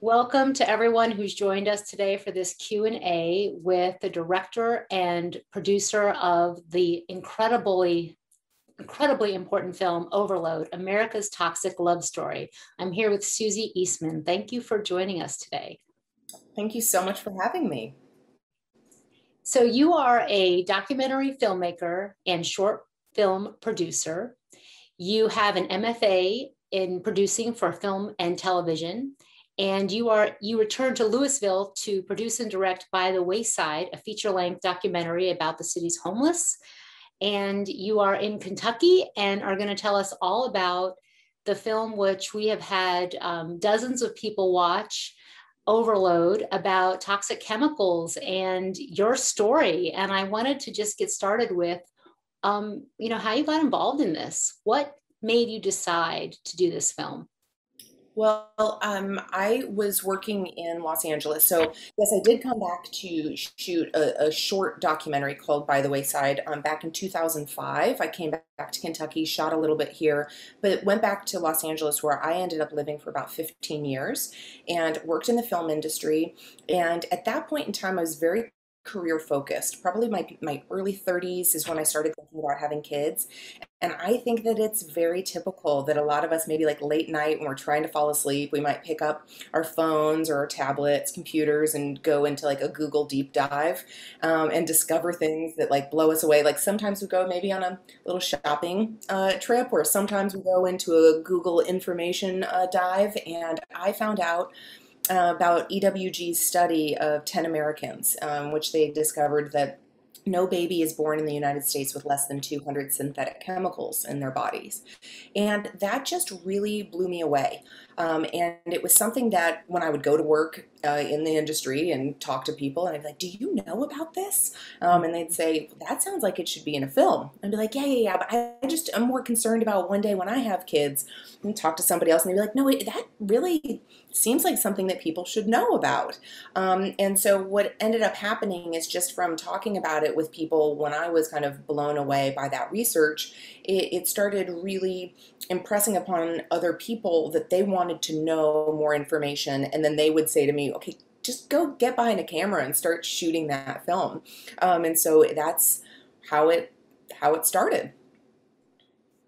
Welcome to everyone who's joined us today for this Q&A with the director and producer of the incredibly incredibly important film Overload, America's Toxic Love Story. I'm here with Soozie Eastman. Thank you for joining us today. Thank you so much for having me. So you are a documentary filmmaker and short film producer. You have an MFA in producing for film and television and you are you return to Louisville to produce and direct By the Wayside, a feature-length documentary about the city's homeless. And you are in Kentucky and are going to tell us all about the film, which we have had um, dozens of people watch. Overload about toxic chemicals and your story. And I wanted to just get started with, um, you know, how you got involved in this. What made you decide to do this film? Well, um, I was working in Los Angeles. So, yes, I did come back to shoot a, a short documentary called By the Wayside um, back in 2005. I came back to Kentucky, shot a little bit here, but went back to Los Angeles where I ended up living for about 15 years and worked in the film industry. And at that point in time, I was very career focused. Probably my, my early 30s is when I started thinking about having kids. And I think that it's very typical that a lot of us, maybe like late night when we're trying to fall asleep, we might pick up our phones or our tablets, computers, and go into like a Google deep dive um, and discover things that like blow us away. Like sometimes we go maybe on a little shopping uh, trip, or sometimes we go into a Google information uh, dive. And I found out uh, about EWG's study of 10 Americans, um, which they discovered that no baby is born in the United States with less than 200 synthetic chemicals in their bodies. And that just really blew me away. Um, and it was something that when I would go to work uh, in the industry and talk to people, and I'd be like, Do you know about this? Um, and they'd say, That sounds like it should be in a film. I'd be like, Yeah, yeah, yeah. But I just, I'm more concerned about one day when I have kids and talk to somebody else, and they'd be like, No, wait, that really seems like something that people should know about. Um, and so what ended up happening is just from talking about it with people when I was kind of blown away by that research, it, it started really impressing upon other people that they wanted to know more information. And then they would say to me, okay, just go get behind a camera and start shooting that film. Um, and so that's how it how it started.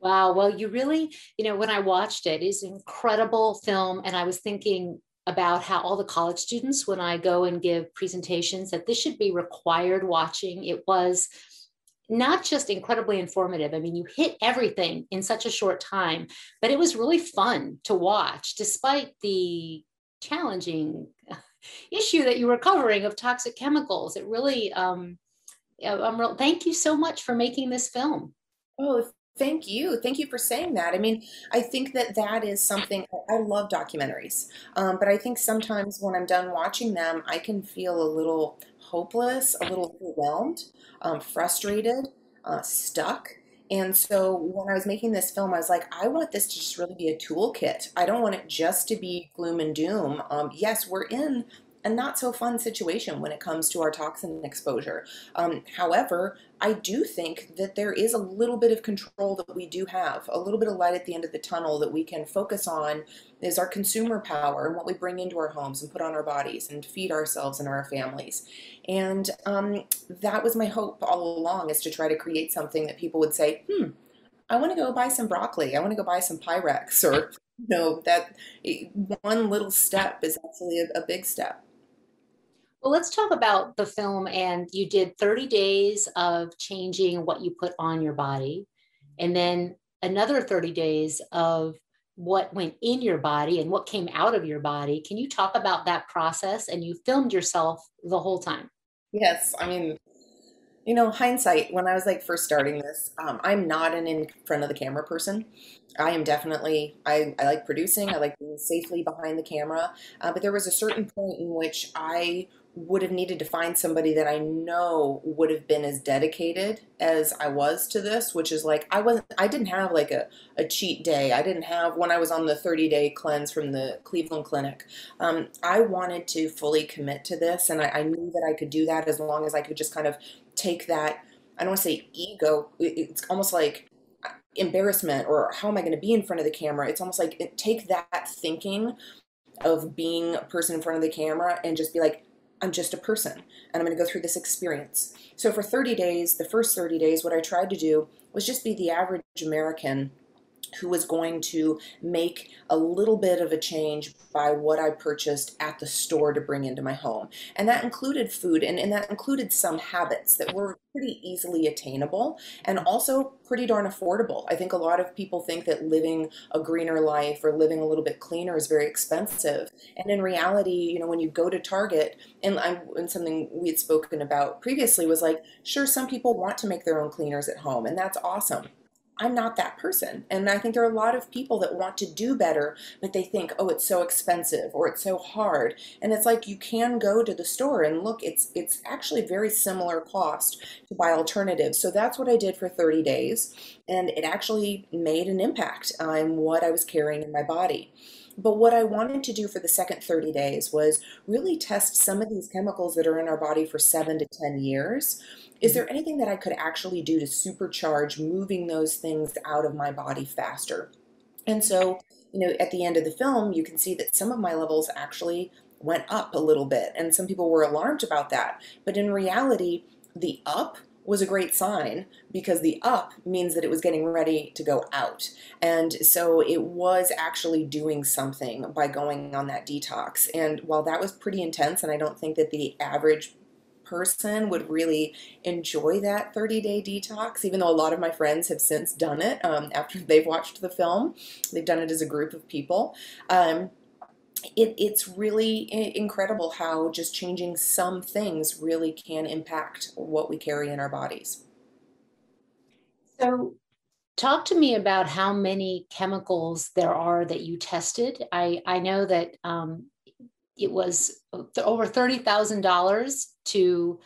Wow. Well, you really, you know, when I watched it, it's an incredible film. And I was thinking about how all the college students, when I go and give presentations, that this should be required watching. It was not just incredibly informative. I mean, you hit everything in such a short time, but it was really fun to watch, despite the challenging issue that you were covering of toxic chemicals. It really, um, I'm real, thank you so much for making this film. Oh, Thank you. Thank you for saying that. I mean, I think that that is something I love documentaries, um, but I think sometimes when I'm done watching them, I can feel a little hopeless, a little overwhelmed, um, frustrated, uh, stuck. And so when I was making this film, I was like, I want this to just really be a toolkit. I don't want it just to be gloom and doom. Um, yes, we're in a not so fun situation when it comes to our toxin exposure. Um, however, I do think that there is a little bit of control that we do have, a little bit of light at the end of the tunnel that we can focus on is our consumer power and what we bring into our homes and put on our bodies and feed ourselves and our families. And um, that was my hope all along is to try to create something that people would say, hmm, I want to go buy some broccoli. I want to go buy some Pyrex or you know that one little step is actually a, a big step. Well, let's talk about the film. And you did 30 days of changing what you put on your body, and then another 30 days of what went in your body and what came out of your body. Can you talk about that process? And you filmed yourself the whole time. Yes. I mean, you know, hindsight, when I was like first starting this, um, I'm not an in front of the camera person. I am definitely, I, I like producing, I like being safely behind the camera. Uh, but there was a certain point in which I would have needed to find somebody that I know would have been as dedicated as I was to this, which is like I wasn't I didn't have like a, a cheat day. I didn't have when I was on the 30 day cleanse from the Cleveland Clinic. Um, I wanted to fully commit to this and I, I, knew that I could do that as long as I could just kind of take that I don't want to say ego, it's almost like embarrassment or how am I going to be in front of the camera? It's almost like take that thinking of being a person in front of the camera and just be like, I'm just a person and I'm going to go through this experience. So for 30 days, the first 30 days, what I tried to do was just be the average American who was going to make a little bit of a change by what I purchased at the store to bring into my home. And that included food and, and that included some habits that were pretty easily attainable and also pretty darn affordable. I think a lot of people think that living a greener life or living a little bit cleaner is very expensive. And in reality, you know, when you go to Target, and, I'm, and something we had spoken about previously was like, sure, some people want to make their own cleaners at home, and that's awesome. I'm not that person. And I think there are a lot of people that want to do better, but they think, oh, it's so expensive or it's so hard. And it's like you can go to the store and look, it's it's actually very similar cost to buy alternatives. So that's what I did for 30 days. And it actually made an impact on what I was carrying in my body. But what I wanted to do for the second 30 days was really test some of these chemicals that are in our body for seven to 10 years is there mm-hmm. anything that I could actually do to supercharge moving those things out of my body faster? And so, you know, at the end of the film, you can see that some of my levels actually went up a little bit, and some people were alarmed about that. But in reality, the up was a great sign because the up means that it was getting ready to go out. And so it was actually doing something by going on that detox. And while that was pretty intense, and I don't think that the average person would really enjoy that 30 day detox, even though a lot of my friends have since done it um, after they've watched the film. They've done it as a group of people. Um, it, it's really incredible how just changing some things really can impact what we carry in our bodies. So, talk to me about how many chemicals there are that you tested. I, I know that um, it was over $30,000 to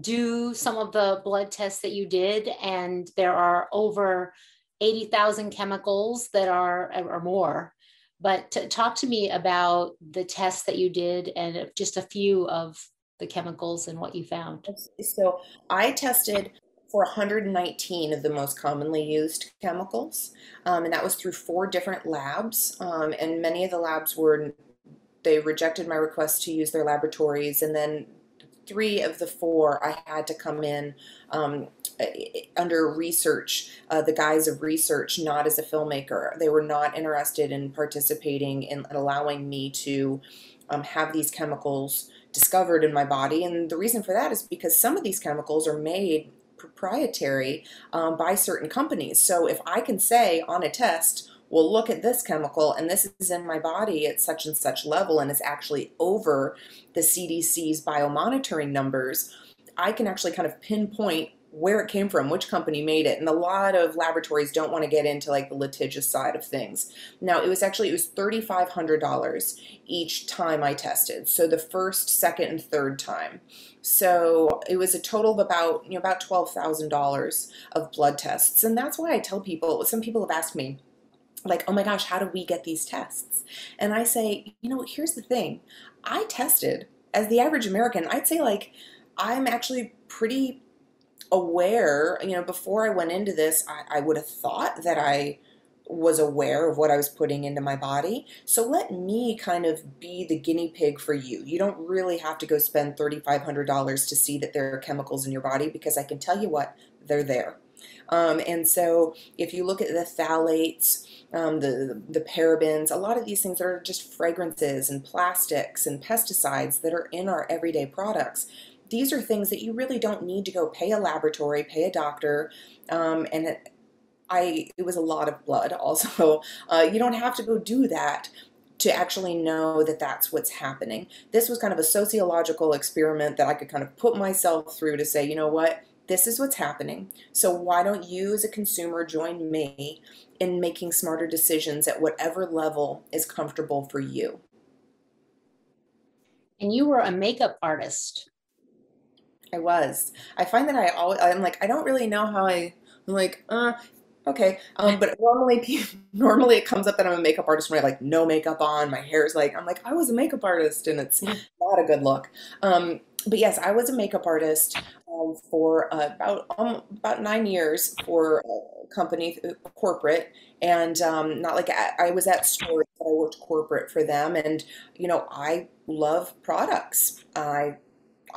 do some of the blood tests that you did. And there are over 80,000 chemicals that are, or more. But to talk to me about the tests that you did and just a few of the chemicals and what you found. So I tested for 119 of the most commonly used chemicals, um, and that was through four different labs. Um, and many of the labs were they rejected my request to use their laboratories, and then three of the four I had to come in um, under research, uh, the guise of research, not as a filmmaker. They were not interested in participating in allowing me to um, have these chemicals discovered in my body. And the reason for that is because some of these chemicals are made proprietary um, by certain companies. So if I can say on a test, well, look at this chemical, and this is in my body at such and such level, and it's actually over the CDC's biomonitoring numbers, I can actually kind of pinpoint where it came from, which company made it. And a lot of laboratories don't want to get into like the litigious side of things. Now, it was actually, it was $3,500 each time I tested. So the first, second, and third time. So it was a total of about, you know, about $12,000 of blood tests. And that's why I tell people, some people have asked me, like, oh my gosh, how do we get these tests? And I say, you know, here's the thing. I tested as the average American, I'd say like I'm actually pretty aware, you know, before I went into this, I, I would have thought that I was aware of what I was putting into my body. So let me kind of be the guinea pig for you. You don't really have to go spend $3,500 to see that there are chemicals in your body because I can tell you what, they're there. Um, and so if you look at the phthalates, um, the, the parabens, a lot of these things that are just fragrances and plastics and pesticides that are in our everyday products. These are things that you really don't need to go pay a laboratory, pay a doctor, um, and it, I it was a lot of blood. Also, uh, you don't have to go do that to actually know that that's what's happening. This was kind of a sociological experiment that I could kind of put myself through to say, you know what, this is what's happening. So why don't you as a consumer join me in making smarter decisions at whatever level is comfortable for you? And you were a makeup artist. I was. I find that I always, I'm like, I don't really know how I, I'm like, uh, okay. Um, but normally, normally it comes up that I'm a makeup artist when I have like no makeup on, my hair is like, I'm like, I was a makeup artist and it's not a good look. Um, but yes, I was a makeup artist um, for uh, about um, about nine years for a company uh, corporate, and um, not like I, I was at stores, but I worked corporate for them, and you know I love products. I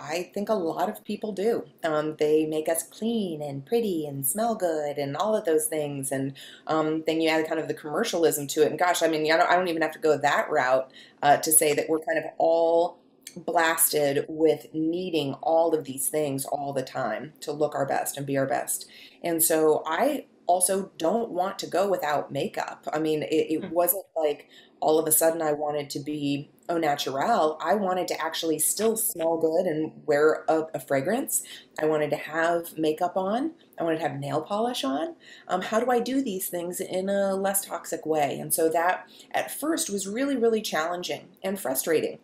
I think a lot of people do. Um, they make us clean and pretty and smell good and all of those things. And um, then you add kind of the commercialism to it. And gosh, I mean, I don't, I don't even have to go that route uh, to say that we're kind of all blasted with needing all of these things all the time to look our best and be our best. And so I also don't want to go without makeup. I mean, it, it mm. wasn't like all of a sudden I wanted to be au naturel. I wanted to actually still smell good and wear a, a fragrance. I wanted to have makeup on. I wanted to have nail polish on. Um, how do I do these things in a less toxic way? And so that at first was really, really challenging and frustrating.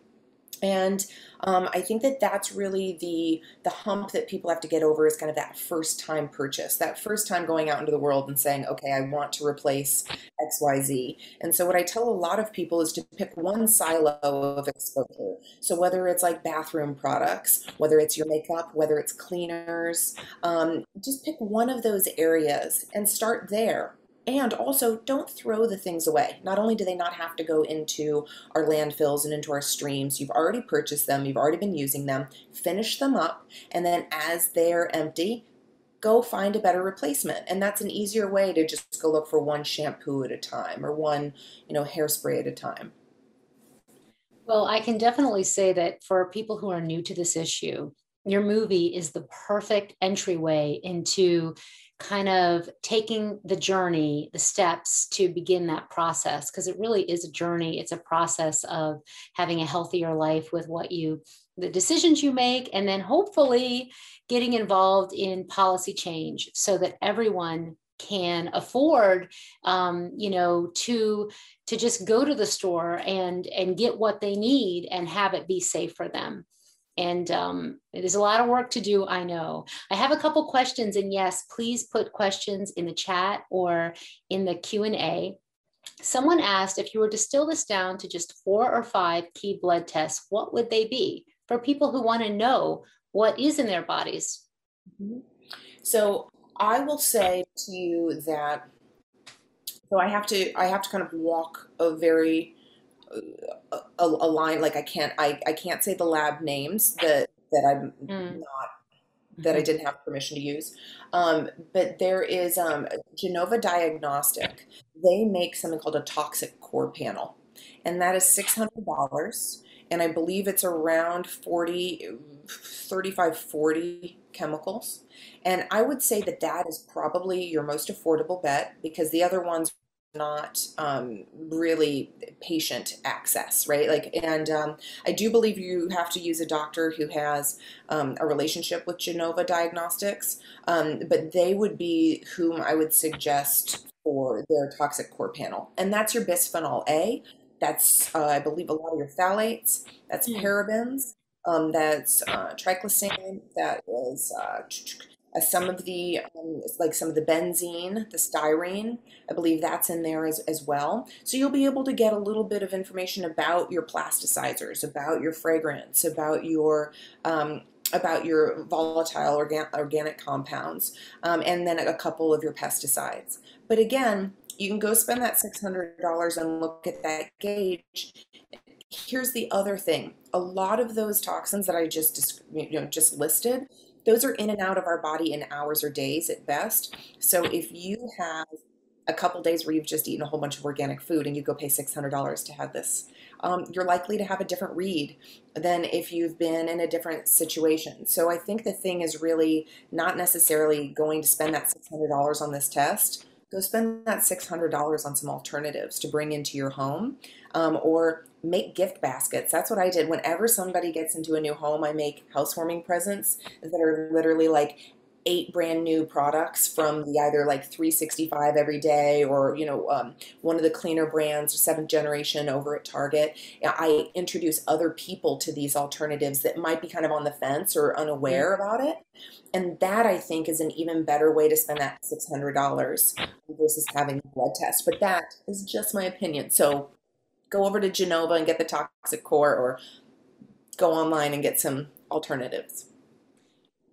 And um, I think that that's really the the hump that people have to get over is kind of that first time purchase, that first time going out into the world and saying, okay, I want to replace X, Y, Z. And so what I tell a lot of people is to pick one silo of exposure. So whether it's like bathroom products, whether it's your makeup, whether it's cleaners, um, just pick one of those areas and start there and also, don't throw the things away. Not only do they not have to go into our landfills and into our streams, you've already purchased them, you've already been using them, finish them up, and then as they're empty, go find a better replacement. And that's an easier way to just go look for one shampoo at a time or one, you know, hairspray at a time. Well, I can definitely say that for people who are new to this issue, your movie is the perfect entryway into kind of taking the journey, the steps to begin that process, because it really is a journey. It's a process of having a healthier life with what you, the decisions you make, and then hopefully getting involved in policy change so that everyone can afford um, you know to to just go to the store and and get what they need and have it be safe for them and um, is a lot of work to do i know. I have a couple questions and yes please put questions in the chat or in the q&a someone asked if you were to distill this down to just four or five key blood tests what would they be? For people who want to know what is in their bodies. Mm-hmm. so i will say to you that so i have to i have to kind of walk a very a, a, line like I can't I, I can't say the lab names that that I'm mm. not that I mm-hmm. didn't have permission to use. Um, but there is um, Genova Diagnostic. They make something called a toxic core panel, and that is six hundred dollars. And I believe it's around 40, 35, 40 chemicals. And I would say that that is probably your most affordable bet because the other ones not um, really patient access, right? Like, and um, I do believe you have to use a doctor who has um, a relationship with Genova Diagnostics, um, but they would be whom I would suggest for their toxic core panel, and that's your bisphenol A. That's, uh, I believe, a lot of your phthalates. That's hmm. parabens. Um, that's uh, triclosan. That is uh, uh, some of the um, like some of the benzene, the styrene, I believe that's in there as, as well. So you'll be able to get a little bit of information about your plasticizers, about your fragrance, about your um, about your volatile organ- organic compounds, um, and then a couple of your pesticides. But again, you can go spend that $600 and look at that gauge here's the other thing a lot of those toxins that i just you know just listed those are in and out of our body in hours or days at best. So if you have a couple days where you've just eaten a whole bunch of organic food and you go pay $600 to have this, um, you're likely to have a different read than if you've been in a different situation. So I think the thing is really not necessarily going to spend that $600 on this test. Go spend that $600 on some alternatives to bring into your home um, or make gift baskets. That's what I did. Whenever somebody gets into a new home, I make housewarming presents that are literally like eight brand new products from the either like 365 every day or you know um, one of the cleaner brands seventh generation over at target i introduce other people to these alternatives that might be kind of on the fence or unaware mm-hmm. about it and that i think is an even better way to spend that $600 versus having a blood test but that is just my opinion so go over to Genova and get the toxic core or go online and get some alternatives.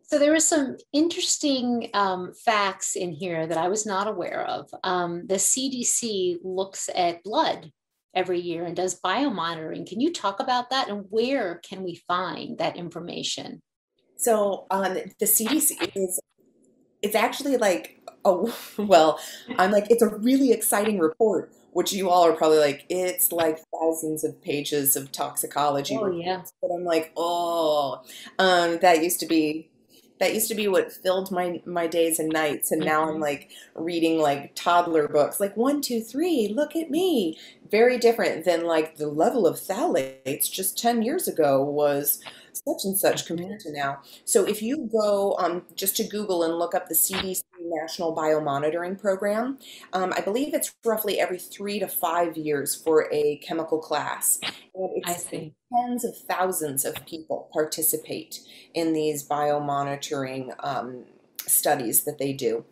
So there were some interesting um, facts in here that I was not aware of. Um, the CDC looks at blood every year and does biomonitoring. Can you talk about that and where can we find that information? So um, the CDC is it's actually like oh well i'm like it's a really exciting report which you all are probably like it's like thousands of pages of toxicology oh yeah. but i'm like oh. Um, that used to be that used to be what filled my my days and nights and now i'm mm-hmm. like reading like toddler books. Like one two three look at me. Very different than like the level of phthalates just 10 years ago was such and such compared to now. So if you go um, just to Google and look up the CDC National Biomonitoring Program, um, I believe it's roughly every three to five years for a chemical class. And I see. Tens of thousands of people participate in these biomonitoring um, studies that they do.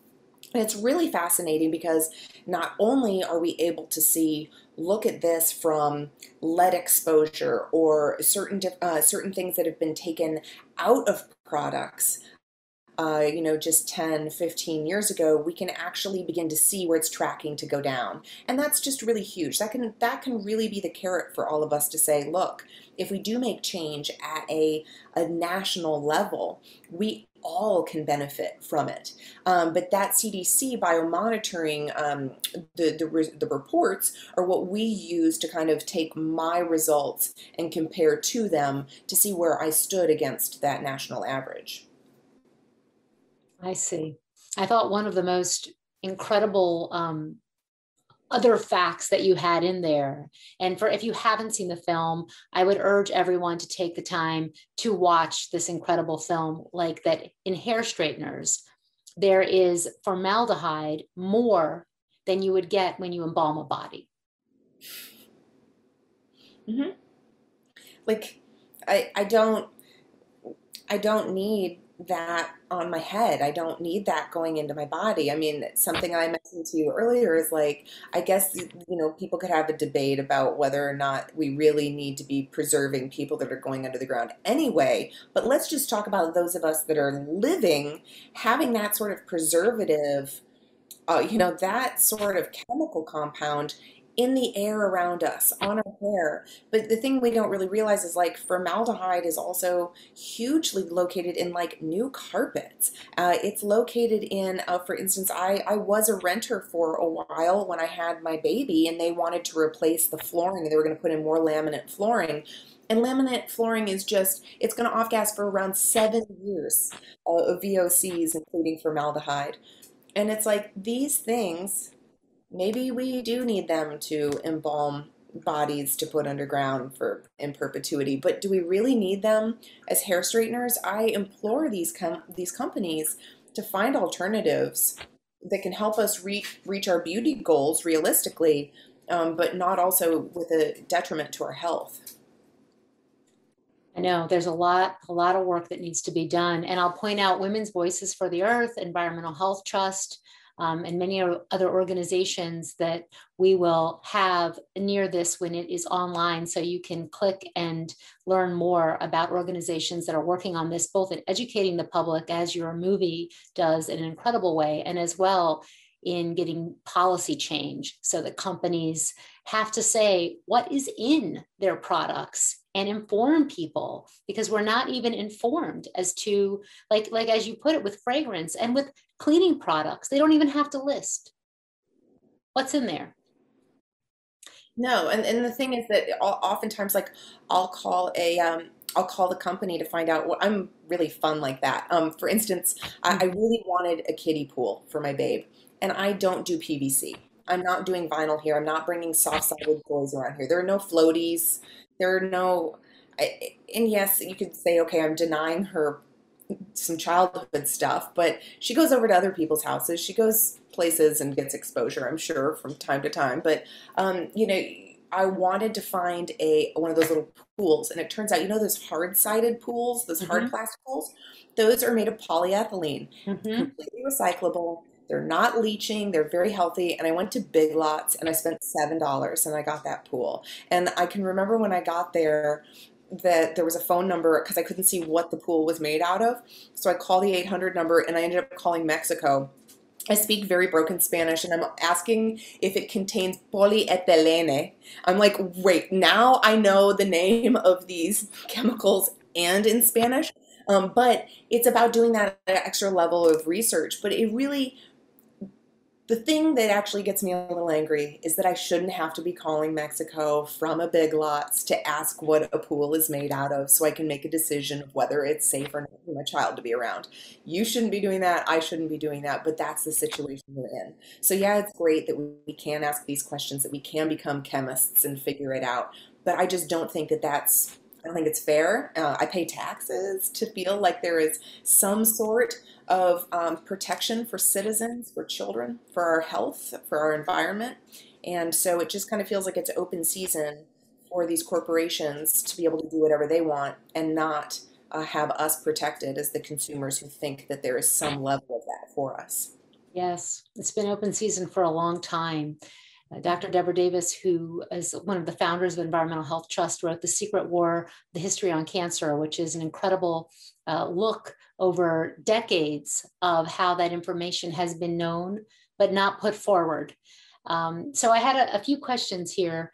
And it's really fascinating because not only are we able to see look at this from lead exposure or certain uh, certain things that have been taken out of products uh, you know, just 10, 15 years ago, we can actually begin to see where it's tracking to go down. And that's just really huge. That can, that can really be the carrot for all of us to say, look, if we do make change at a, a national level, we all can benefit from it. Um, but that CDC biomonitoring, um, the, the, the reports are what we use to kind of take my results and compare to them to see where I stood against that national average. I see. I thought one of the most incredible um, other facts that you had in there. And for if you haven't seen the film, I would urge everyone to take the time to watch this incredible film. Like that in hair straighteners, there is formaldehyde more than you would get when you embalm a body. Mm-hmm. Like I I don't I don't need that on my head. I don't need that going into my body. I mean, something I mentioned to you earlier is like, I guess, you know, people could have a debate about whether or not we really need to be preserving people that are going under the ground anyway. But let's just talk about those of us that are living, having that sort of preservative, uh, you know, that sort of chemical compound in the air around us, on our hair. But the thing we don't really realize is like formaldehyde is also hugely located in like new carpets. Uh, it's located in, uh, for instance, I, I was a renter for a while when I had my baby and they wanted to replace the flooring. They were going to put in more laminate flooring. And laminate flooring is just, it's going to off gas for around seven years uh, of VOCs, including formaldehyde. And it's like these things maybe we do need them to embalm bodies to put underground for in perpetuity but do we really need them as hair straighteners i implore these com- these companies to find alternatives that can help us reach reach our beauty goals realistically um, but not also with a detriment to our health I know there's a lot, a lot of work that needs to be done. And I'll point out Women's Voices for the Earth, Environmental Health Trust, um, and many other organizations that we will have near this when it is online. So you can click and learn more about organizations that are working on this, both in educating the public as your movie does in an incredible way, and as well in getting policy change so that companies have to say what is in their products and inform people because we're not even informed as to like like as you put it with fragrance and with cleaning products they don't even have to list what's in there no and, and the thing is that oftentimes like i'll call a um, I'll call the company to find out what I'm really fun like that. Um, for instance, I, I really wanted a kiddie pool for my babe, and I don't do PVC. I'm not doing vinyl here. I'm not bringing soft-sided toys around here. There are no floaties. There are no, I, and yes, you could say, okay, I'm denying her some childhood stuff, but she goes over to other people's houses. She goes places and gets exposure, I'm sure, from time to time. But um, you know, I wanted to find a one of those little pools, and it turns out, you know, those hard-sided pools, those mm-hmm. hard plastic pools, those are made of polyethylene, mm-hmm. completely recyclable. They're not leaching. They're very healthy. And I went to Big Lots and I spent seven dollars and I got that pool. And I can remember when I got there, that there was a phone number because I couldn't see what the pool was made out of. So I called the 800 number and I ended up calling Mexico. I speak very broken Spanish and I'm asking if it contains polyethylene. I'm like, wait, now I know the name of these chemicals and in Spanish. Um, but it's about doing that extra level of research. But it really the thing that actually gets me a little angry is that I shouldn't have to be calling Mexico from a Big Lots to ask what a pool is made out of so I can make a decision of whether it's safe or not for my child to be around. You shouldn't be doing that. I shouldn't be doing that, but that's the situation we're in. So, yeah, it's great that we can ask these questions, that we can become chemists and figure it out. But I just don't think that that's I don't think it's fair. Uh, I pay taxes to feel like there is some sort of um, protection for citizens, for children, for our health, for our environment. And so it just kind of feels like it's open season for these corporations to be able to do whatever they want and not uh, have us protected as the consumers who think that there is some level of that for us. Yes, it's been open season for a long time. Uh, Dr. Devra Davis, who is one of the founders of Environmental Health Trust, wrote The Secret War The History on Cancer, which is an incredible uh, look over decades of how that information has been known but not put forward. Um, so I had a, a few questions here.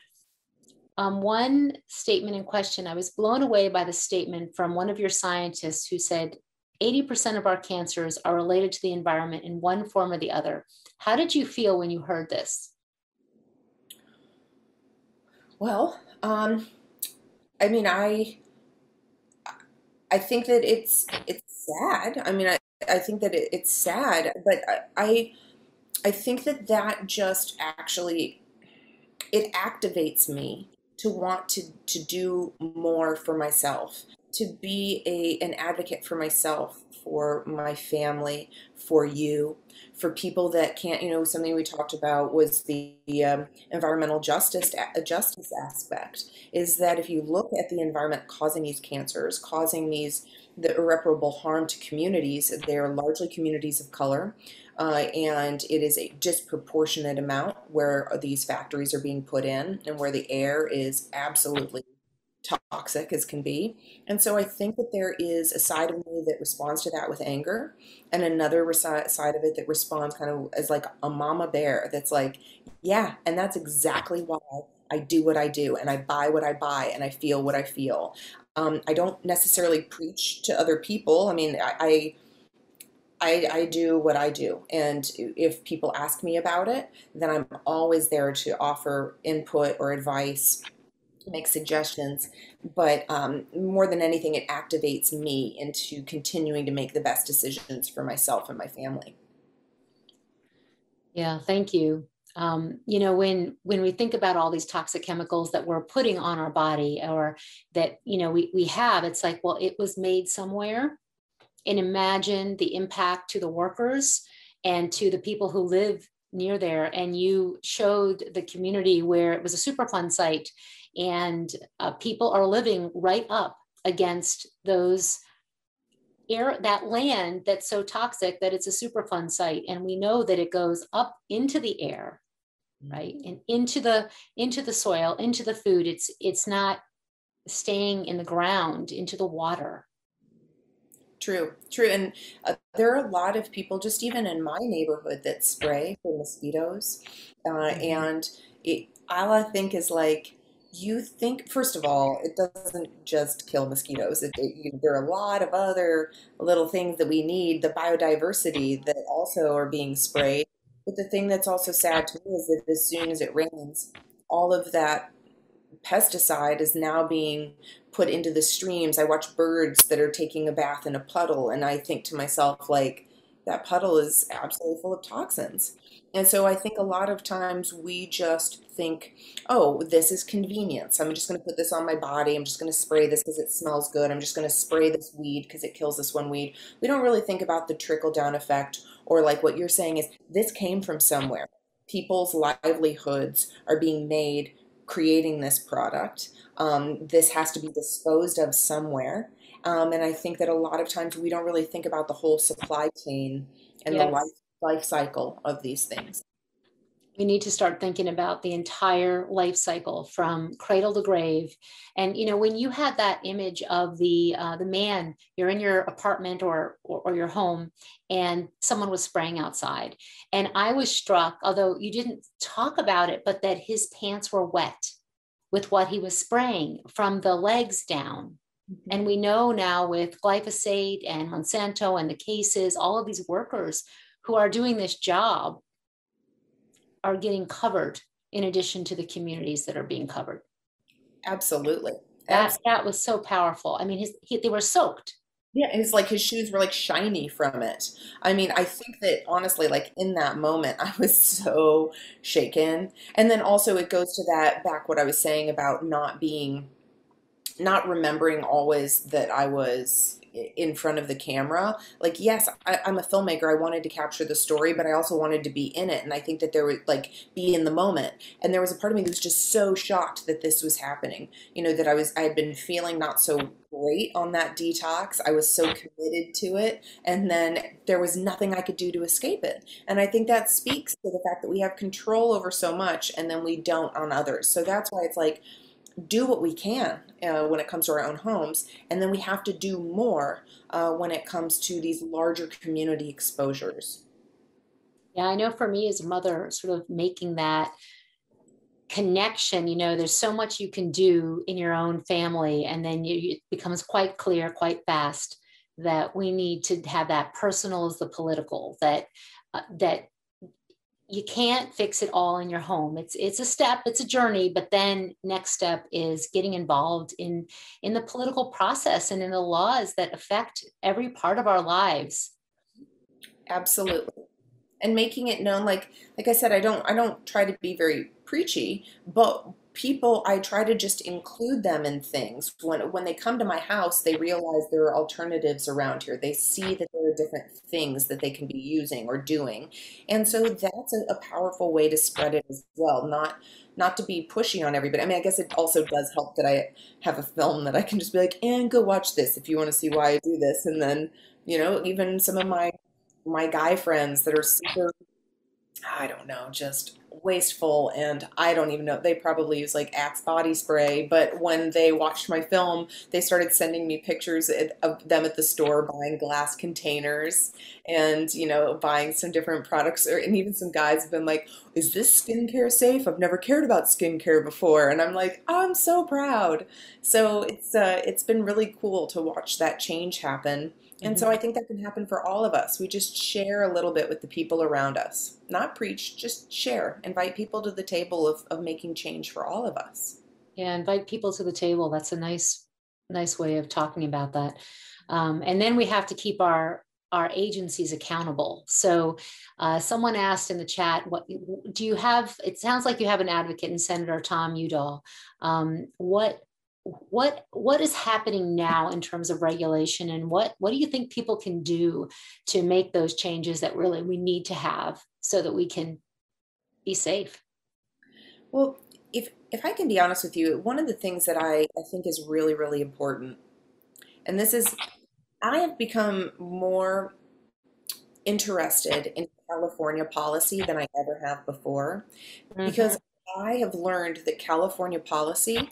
Um, one statement in question, I was blown away by the statement from one of your scientists who said 80% of our cancers are related to the environment in one form or the other. How did you feel when you heard this? Well, um, I mean, I I think that it's it's sad. I mean, I I think that it, it's sad, but I, I think that that just actually it activates me to want to to do more for myself, to be a an advocate for myself, for my family, for you, for people that can't, you know, something we talked about was the um, environmental justice justice aspect. Is that if you look at the environment causing these cancers, causing these the irreparable harm to communities, they are largely communities of color. Uh, and it is a disproportionate amount where these factories are being put in and where the air is absolutely toxic as can be. And so I think that there is a side of me that responds to that with anger, and another side of it that responds kind of as like a mama bear that's like, yeah, and that's exactly why I do what I do, and I buy what I buy, and I feel what I feel. Um, I don't necessarily preach to other people. I mean, I, I I, do what I do. And if people ask me about it, then I'm always there to offer input or advice make suggestions, but um, more than anything, it activates me into continuing to make the best decisions for myself and my family. Yeah, thank you. Um, you know, when when we think about all these toxic chemicals that we're putting on our body, or that you know we we have, it's like, well, it was made somewhere, and imagine the impact to the workers and to the people who live near there and you showed the community where it was a superfund site and uh, people are living right up against those air that land that's so toxic that it's a superfund site and we know that it goes up into the air. Right and into the into the soil into the food it's it's not staying in the ground into the water True, true. And uh, there are a lot of people, just even in my neighborhood, that spray for mosquitoes. Uh, mm-hmm. And it, all I think is like, you think, first of all, it doesn't just kill mosquitoes. It, it, you there are a lot of other little things that we need, the biodiversity that also are being sprayed. But the thing that's also sad to me is that as soon as it rains, all of that pesticide is now being put into the streams. I watch birds that are taking a bath in a puddle, and I think to myself, like, that puddle is absolutely full of toxins. And so I think a lot of times we just think, oh, this is convenience. I'm just going to put this on my body. I'm just going to spray this because it smells good. I'm just going to spray this weed because it kills this one weed. We don't really think about the trickle down effect or like what you're saying is this came from somewhere. People's livelihoods are being made creating this product. Um, this has to be disposed of somewhere. Um, and I think that a lot of times we don't really think about the whole supply chain and yes. the life life cycle of these things. we need to start thinking about the entire life cycle from cradle to grave and you know when you had that image of the uh, the man you're in your apartment or, or, or your home and someone was spraying outside and i was struck although you didn't talk about it but that his pants were wet with what he was spraying from the legs down mm-hmm. and we know now with glyphosate and monsanto and the cases all of these workers who are doing this job are getting covered in addition to the communities that are being covered. Absolutely. That, that was so powerful. I mean, his, he, they were soaked. Yeah, it's like his shoes were like shiny from it. I mean, I think that honestly, like in that moment, I was so shaken. And then also, it goes to that back what I was saying about not being, not remembering always that I was in front of the camera. Like, yes, I, am a filmmaker. I wanted to capture the story, but I also wanted to be in it. And I think that there would like be in the moment. And there was a part of me that was just so shocked that this was happening. You know, that I was, I had been feeling not so great on that detox. I was so committed to it. And then there was nothing I could do to escape it. And I think that speaks to the fact that we have control over so much and then we don't on others. So that's why it's like, do what we can uh, when it comes to our own homes, and then we have to do more uh, when it comes to these larger community exposures. Yeah, I know for me as a mother, sort of making that connection, you know, there's so much you can do in your own family, and then you, it becomes quite clear quite fast that we need to have that personal as the political, that uh, that you can't fix it all in your home. It's it's a step it's a journey but then next step is getting involved in in the political process and in the laws that affect every part of our lives. Absolutely. And making it known like like i said i don't i don't try to be very preachy but people i try to just include them in things. When when they come to my house they realize there are alternatives around here. They see that there are different things that they can be using or doing. And so that's a, a powerful way to spread it as well not not to be pushy on everybody. I mean i guess it also does help that i have a film that i can just be like and go watch this if you want to see why i do this. And then you know even some of my my guy friends that are super i don't know just wasteful and I don't even know they probably use like Axe body spray but when they watched my film they started sending me pictures of them at the store buying glass containers and you know buying some different products or and even some guys have been like is this skincare safe? I've never cared about skincare before. And I'm like oh, I'm so proud. So it's uh, it's been really cool to watch that change happen and mm-hmm. so I think that can happen for all of us. We just share a little bit with the people around us. Not preach, just share. Invite people to the table of, of making change for all of us. Yeah, invite people to the table. That's a nice, nice way of talking about that. Um, and then we have to keep our our agencies accountable. So, uh, someone asked in the chat, "What do you have?" It sounds like you have an advocate in Senator Tom Udall. Um, what what what is happening now in terms of regulation and what what do you think people can do to make those changes that really we need to have so that we can be safe well if if i can be honest with you one of the things that i i think is really really important and this is i have become more interested in california policy than i ever have before mm-hmm. because i have learned that california policy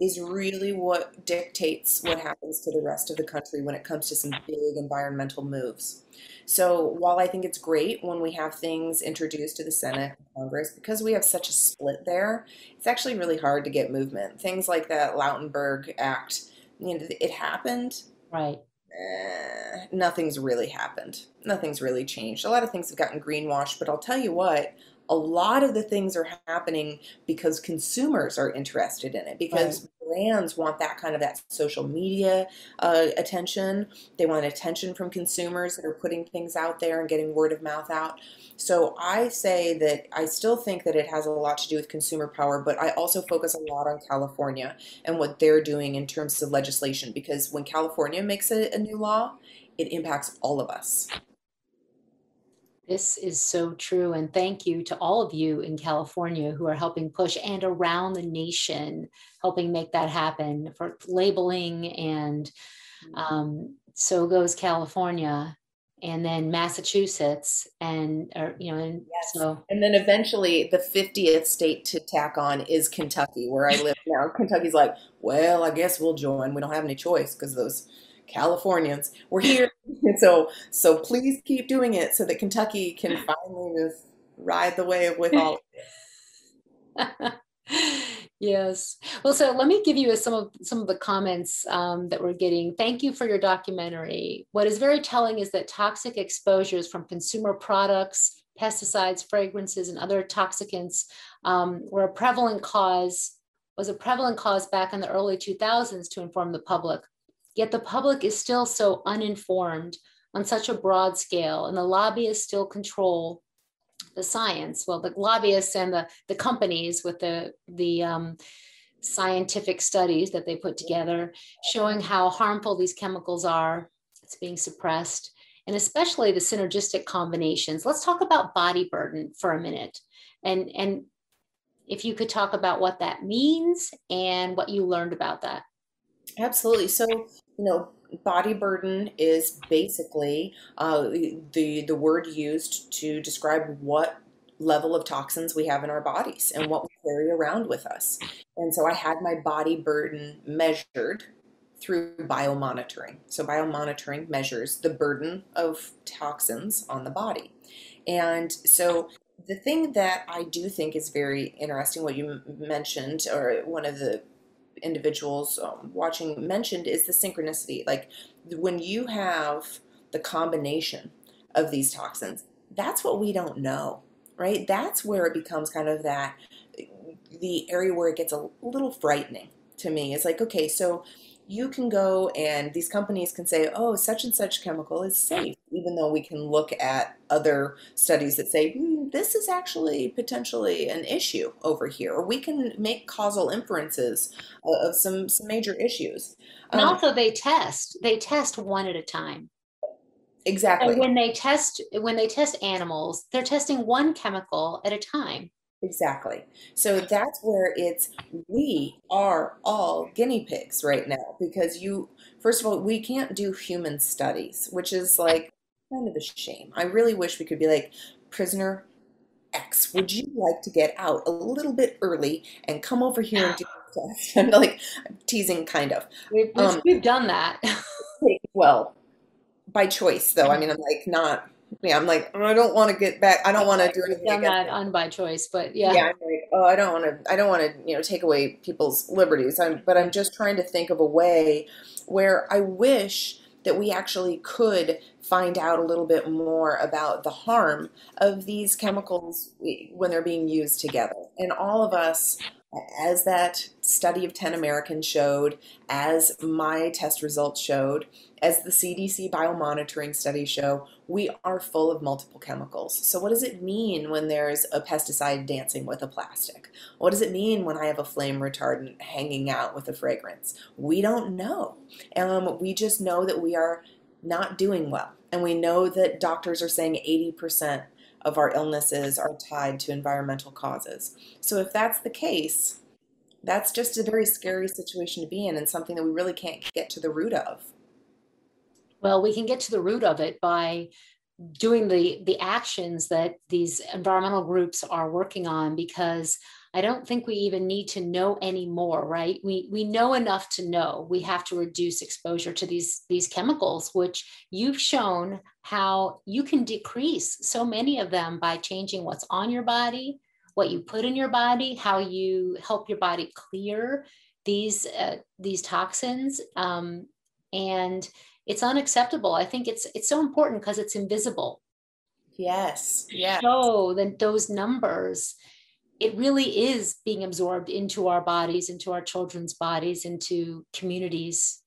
is really what dictates what happens to the rest of the country when it comes to some big environmental moves. So while I think it's great when we have things introduced to the Senate and Congress, because we have such a split there, it's actually really hard to get movement. Things like that Lautenberg Act, you know, it happened. Right. Eh, nothing's really happened. Nothing's really changed. A lot of things have gotten greenwashed, but I'll tell you what, a lot of the things are happening because consumers are interested in it because right. brands want that kind of that social media uh, attention. They want attention from consumers that are putting things out there and getting word of mouth out. So i say that i still think that it has a lot to do with consumer power but i also focus a lot on california and what they're doing in terms of legislation because when california makes a, a new law it impacts all of us this is so true. And thank you to all of you in California who are helping push and around the nation, helping make that happen for labeling. And um, so goes California. and then Massachusetts, and or, you know, and Yes. so And then eventually the 50th state to tack on is Kentucky, where I live now. Kentucky's like, well, I guess we'll join. We don't have any choice because those Californians we're here. And so so please keep doing it so that Kentucky can finally just ride the wave with all yes. Well, so let me give you some of some of the comments um, that we're getting. Thank you for your documentary. What is very telling is that toxic exposures from consumer products, pesticides, fragrances, and other toxicants um, were a prevalent cause was a prevalent cause back in the early 2000s to inform the public. Yet the public is still so uninformed on such a broad scale, and the lobbyists still control the science. Well, the lobbyists and the, the companies with the, the um, scientific studies that they put together showing how harmful these chemicals are. It's being suppressed, and especially the synergistic combinations. Let's talk about body burden for a minute. And, and if you could talk about what that means and what you learned about that. Absolutely. So, you know, body burden is basically uh, the the word used to describe what level of toxins we have in our bodies and what we carry around with us. And so I had my body burden measured through biomonitoring. So biomonitoring measures the burden of toxins on the body. And so the thing that I do think is very interesting, what you mentioned, or one of the individuals um, watching mentioned is the synchronicity. Like when you have the combination of these toxins, that's what we don't know, right? That's where it becomes kind of that the area where it gets a little frightening to me. It's like, okay, so you can go and these companies can say, oh, such and such chemical is safe, even though we can look at other studies that say, hmm, this is actually potentially an issue over here. Or we can make causal inferences of some, some major issues. And um, also they test, they test one at a time. Exactly. And when they test when they test animals, they're testing one chemical at a time. Exactly. So that's where it's we are all guinea pigs right now because you first of all we can't do human studies, which is like kind of a shame. I really wish we could be like prisoner X, would you like to get out a little bit early and come over here and do the test? I'm like I'm teasing kind of. We've, um, we've done that. well, by choice though. I mean, I'm like not yeah, I'm like, oh, I don't want to get back. I don't want to do anything. Done that on by choice, but yeah. Yeah, I'm like, oh, I don't want to. I don't want to, you know, take away people's liberties. I'm, but I'm just trying to think of a way where I wish that we actually could find out a little bit more about the harm of these chemicals when they're being used together. And all of us as that study of 10 Americans showed, as my test results showed, as the CDC biomonitoring studies show, we are full of multiple chemicals. So, what does it mean when there's a pesticide dancing with a plastic? What does it mean when I have a flame retardant hanging out with a fragrance? We don't know. Um, we just know that we are not doing well. And we know that doctors are saying 80% of our illnesses are tied to environmental causes. So if that's the case, that's just a very scary situation to be in and something that we really can't get to the root of. Well, we can get to the root of it by doing the the actions that these environmental groups are working on because I don't think we even need to know anymore, right? We we know enough to know we have to reduce exposure to these these chemicals, which you've shown how you can decrease so many of them by changing what's on your body, what you put in your body, how you help your body clear these uh, these toxins, um, and it's unacceptable. I think it's it's so important because it's invisible. Yes. Yeah. So then those numbers it really is being absorbed into our bodies, into our children's bodies, into communities.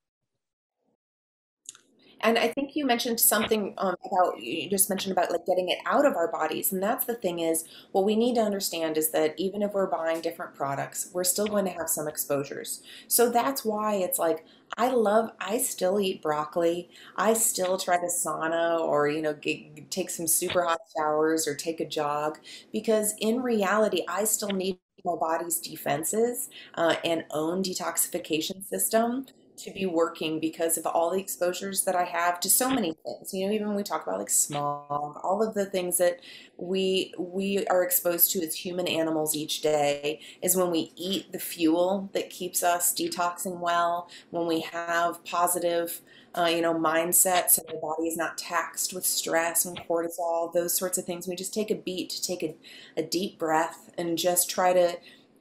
And I think you mentioned something um, about, you just mentioned about like getting it out of our bodies. And that's the thing is, what we need to understand is that even if we're buying different products, we're still going to have some exposures. So that's why it's like, I love, I still eat broccoli. I still try to sauna or, you know, get, take some super hot showers or take a jog because in reality, I still need my body's defenses uh, and own detoxification system to be working because of all the exposures that I have to so many things. You know, even when we talk about like smog, all of the things that we we are exposed to as human animals each day is when we eat the fuel that keeps us detoxing well, when we have positive uh, you know, mindset so our body is not taxed with stress and cortisol, those sorts of things. We just take a beat to take a, a deep breath and just try to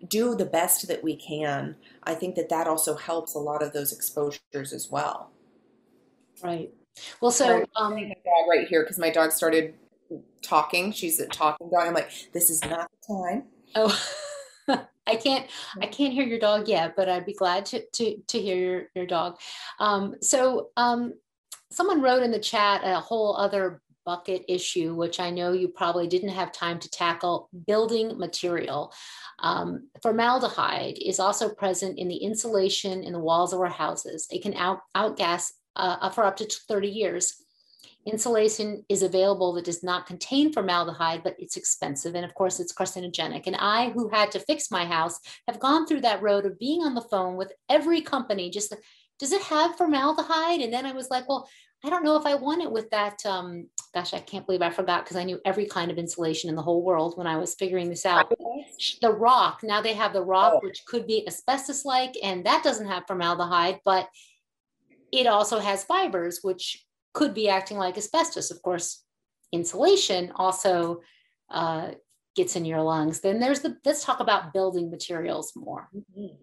do the best that we can. I think that that also helps a lot of those exposures as well. Right. Well, so um, dog right here because my dog started talking. She's a talking dog. I'm like, this is not the time. Oh. I can't I can't hear your dog yet, but I'd be glad to to to hear your your dog. Um, so um, someone wrote in the chat a whole other bucket issue, which I know you probably didn't have time to tackle. Building material. Um, formaldehyde is also present in the insulation in the walls of our houses. It can out outgas uh, for up to 30 years. Insulation is available that does not contain formaldehyde, but it's expensive. And of course, it's carcinogenic. And I, who had to fix my house, have gone through that road of being on the phone with every company, just does it have formaldehyde? And then I was like, well, I don't know if I want it with that. Um, gosh, I can't believe I forgot because I knew every kind of insulation in the whole world when I was figuring this out. The rock, now they have the rock, oh. which could be asbestos like, and that doesn't have formaldehyde, but it also has fibers, which could be acting like asbestos. Of course, insulation also uh, gets in your lungs. Then there's the, let's talk about building materials more. Mm-hmm.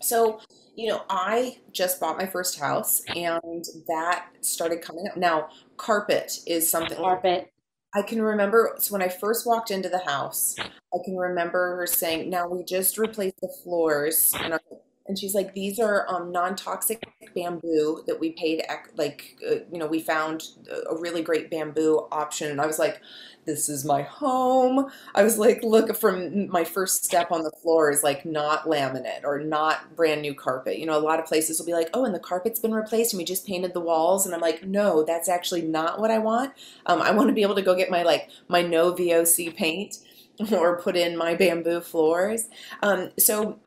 So, you know, I just bought my first house and that started coming up. Now, carpet is something. Carpet. I can remember so when I first walked into the house, I can remember her saying, Now we just replaced the floors. And I and she's like, these are um, non-toxic bamboo that we paid, like, uh, you know, we found a really great bamboo option. And I was like, this is my home. I was like, look, from my first step on the floor is like not laminate or not brand new carpet. You know, a lot of places will be like, oh, and the carpet's been replaced and we just painted the walls. And I'm like, no, that's actually not what I want. Um, I want to be able to go get my like my no VOC paint or put in my bamboo floors. Um, so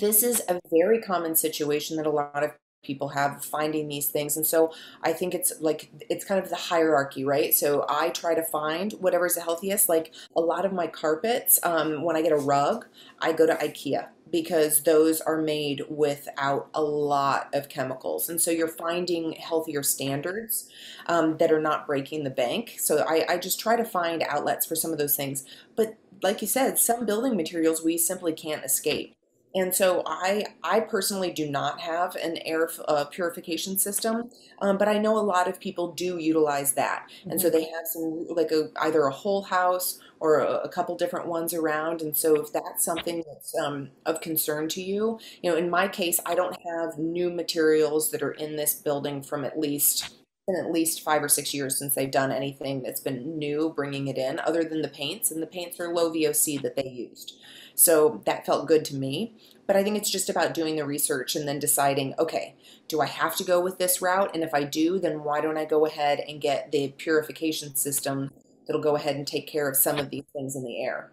this is a very common situation that a lot of people have finding these things and so i think it's like it's kind of the hierarchy right? So i try to find whatever's the healthiest like a lot of my carpets um, when i get a rug i go to ikea because those are made without a lot of chemicals and so you're finding healthier standards um, that are not breaking the bank. So I, I just try to find outlets for some of those things. But like you said some building materials we simply can't escape and so I, I personally do not have an air uh, purification system, um, but I know a lot of people do utilize that. And so mm-hmm. they have some, like a, either a whole house or a, a, couple different ones around. And so if that's something that's um, of concern to you, you know, in my case, I don't have new materials that are in this building from at least been at least five or six years since they've done anything that's been new bringing it in other than the paints and the paints are low voc that they used so that felt good to me. But I think it's just about doing the research and then deciding, okay, do I have to go with this route? And if I do, then why don't I go ahead and get the purification system that'll go ahead and take care of some of these things in the air?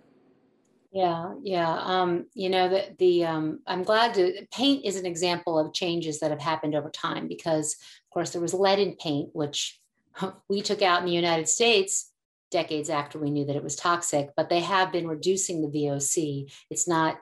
Yeah, yeah. Um, you know, the, the um, I'm glad to paint is an example of changes that have happened over time because, of course, there was lead in paint, which we took out in the United States decades after we knew that it was toxic, but they have been reducing the VOC. It's not,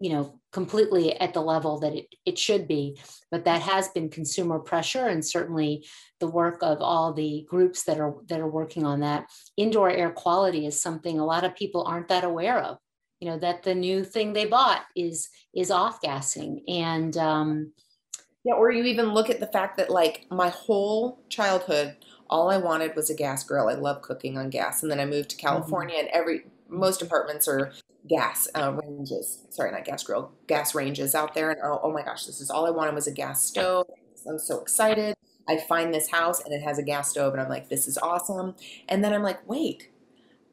you know, completely at the level that it, it should be, but that has been consumer pressure and certainly the work of all the groups that are that are working on that. Indoor air quality is something a lot of people aren't that aware of. You know, that the new thing they bought is is off gassing. And um yeah, or you even look at the fact that like my whole childhood all I wanted was a gas grill. I love cooking on gas. And then I moved to mm-hmm. California, mm-hmm. and every most apartments are gas uh, ranges. Sorry, not gas grill, gas ranges out there. And oh, oh my gosh, this is all I wanted was a gas stove. I'm so excited. I find this house and it has a gas stove, and I'm like, this is awesome. And then I'm like, wait,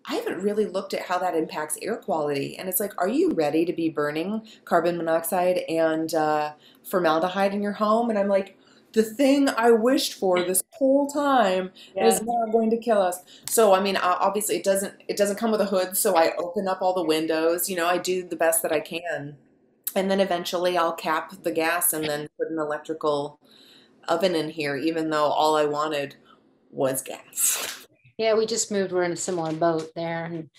I haven't really looked at how that impacts air quality. And it's like, are you ready to be burning carbon monoxide and uh, formaldehyde in your home? And I'm like, the thing I wished for this whole time yeah. is not going to kill us. So I mean, obviously it doesn't it doesn't come with a hood, so I open up all the windows. You know, I do the best that I can. and then eventually I'll cap the gas and then put an electrical oven in here, even though all I wanted was gas. Yeah, we just moved. We're in a similar boat there, and